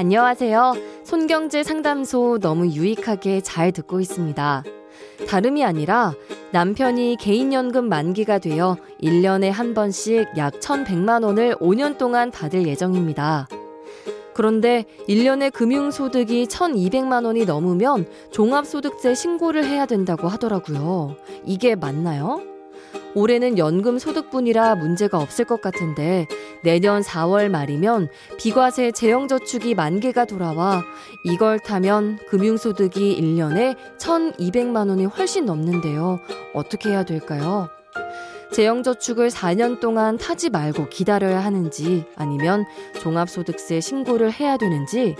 안녕하세요. 손경제 상담소 너무 유익하게 잘 듣고 있습니다. 다름이 아니라 남편이 개인연금 만기가 되어 1년에 한 번씩 약 1,100만 원을 5년 동안 받을 예정입니다. 그런데 1년에 금융소득이 1,200만 원이 넘으면 종합소득세 신고를 해야 된다고 하더라고요. 이게 맞나요? 올해는 연금 소득분이라 문제가 없을 것 같은데 내년 4월 말이면 비과세 재형저축이 만기가 돌아와 이걸 타면 금융소득이 1년에 1,200만 원이 훨씬 넘는데요. 어떻게 해야 될까요? 재형저축을 4년 동안 타지 말고 기다려야 하는지 아니면 종합소득세 신고를 해야 되는지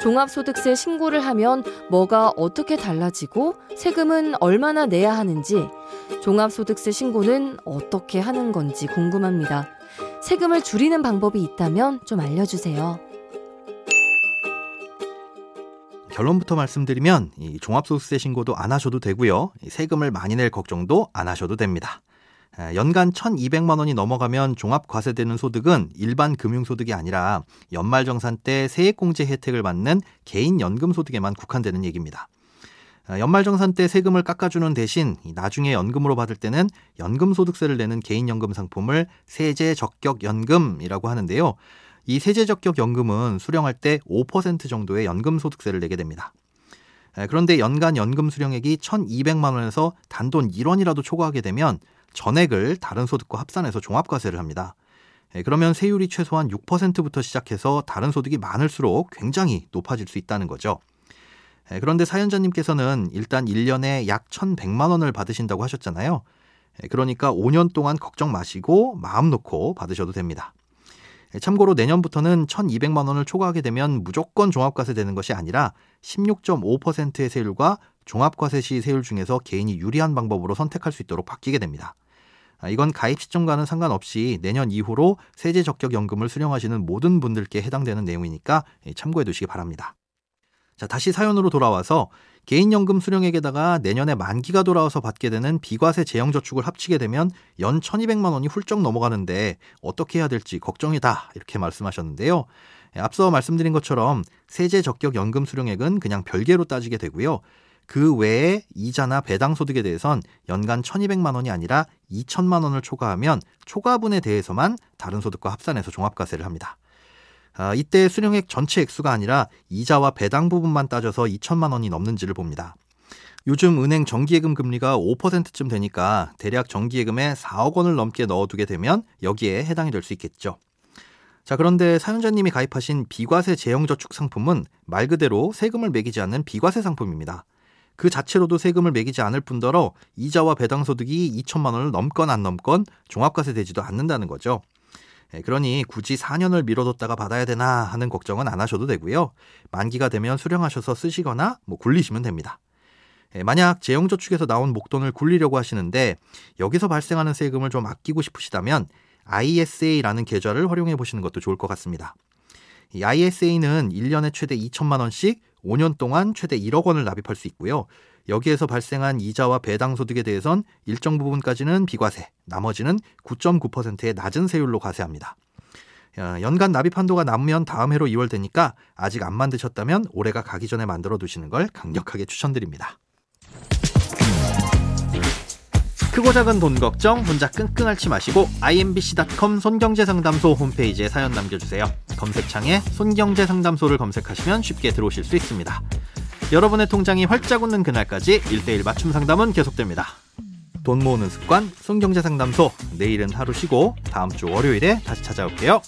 종합소득세 신고를 하면 뭐가 어떻게 달라지고 세금은 얼마나 내야 하는지 종합소득세 신고는 어떻게 하는 건지 궁금합니다. 세금을 줄이는 방법이 있다면 좀 알려주세요. 결론부터 말씀드리면 이 종합소득세 신고도 안 하셔도 되고요. 세금을 많이 낼 걱정도 안 하셔도 됩니다. 연간 1,200만 원이 넘어가면 종합과세되는 소득은 일반 금융소득이 아니라 연말정산 때 세액공제 혜택을 받는 개인연금소득에만 국한되는 얘기입니다. 연말정산 때 세금을 깎아주는 대신 나중에 연금으로 받을 때는 연금소득세를 내는 개인연금 상품을 세제적격연금이라고 하는데요. 이 세제적격연금은 수령할 때 5% 정도의 연금소득세를 내게 됩니다. 그런데 연간 연금 수령액이 1,200만 원에서 단돈 1원이라도 초과하게 되면 전액을 다른 소득과 합산해서 종합과세를 합니다. 예, 그러면 세율이 최소한 6%부터 시작해서 다른 소득이 많을수록 굉장히 높아질 수 있다는 거죠. 예, 그런데 사연자님께서는 일단 1년에 약 1,100만 원을 받으신다고 하셨잖아요. 예, 그러니까 5년 동안 걱정 마시고 마음 놓고 받으셔도 됩니다. 참고로 내년부터는 1,200만 원을 초과하게 되면 무조건 종합과세 되는 것이 아니라 16.5%의 세율과 종합과세 시 세율 중에서 개인이 유리한 방법으로 선택할 수 있도록 바뀌게 됩니다. 아, 이건 가입 시점과는 상관없이 내년 이후로 세제 적격 연금을 수령하시는 모든 분들께 해당되는 내용이니까 예, 참고해 두시기 바랍니다. 자, 다시 사연으로 돌아와서 개인연금 수령액에다가 내년에 만기가 돌아와서 받게 되는 비과세 재형저축을 합치게 되면 연 1200만 원이 훌쩍 넘어가는데 어떻게 해야 될지 걱정이다 이렇게 말씀하셨는데요. 예, 앞서 말씀드린 것처럼 세제 적격 연금 수령액은 그냥 별개로 따지게 되고요. 그 외에 이자나 배당 소득에 대해선 연간 1,200만 원이 아니라 2천만 원을 초과하면 초과분에 대해서만 다른 소득과 합산해서 종합과세를 합니다. 아, 이때 수령액 전체 액수가 아니라 이자와 배당 부분만 따져서 2천만 원이 넘는지를 봅니다. 요즘 은행 정기예금 금리가 5%쯤 되니까 대략 정기예금에 4억 원을 넘게 넣어두게 되면 여기에 해당이 될 수 있겠죠. 자, 그런데 사연자님이 가입하신 비과세 재형저축 상품은 말 그대로 세금을 매기지 않는 비과세 상품입니다. 그 자체로도 세금을 매기지 않을 뿐더러 이자와 배당 소득이 2천만 원을 넘건 안 넘건 종합과세 되지도 않는다는 거죠. 예, 그러니 굳이 4년을 미뤄뒀다가 받아야 되나 하는 걱정은 안 하셔도 되고요. 만기가 되면 수령하셔서 쓰시거나 뭐 굴리시면 됩니다. 예, 만약 재형저축에서 나온 목돈을 굴리려고 하시는데 여기서 발생하는 세금을 좀 아끼고 싶으시다면 ISA라는 계좌를 활용해 보시는 것도 좋을 것 같습니다. 이 ISA는 1년에 최대 2천만 원씩 5년 동안 최대 1억 원을 납입할 수 있고요. 여기에서 발생한 이자와 배당 소득에 대해선 일정 부분까지는 비과세, 나머지는 9.9%의 낮은 세율로 과세합니다. 연간 납입 한도가 남으면 다음 해로 2월 되니까 아직 안 만드셨다면 올해가 가기 전에 만들어 두시는 걸 강력하게 추천드립니다. 크고 작은 돈 걱정 혼자 끙끙 앓지 마시고 imbc.com 손경제상담소 홈페이지에 사연 남겨주세요. 검색창에 손경제 상담소를 검색하시면 쉽게 들어오실 수 있습니다. 여러분의 통장이 활짝 웃는 그날까지 1대1 맞춤 상담은 계속됩니다. 돈 모으는 습관 손경제 상담소 내일은 하루 쉬고 다음 주 월요일에 다시 찾아올게요.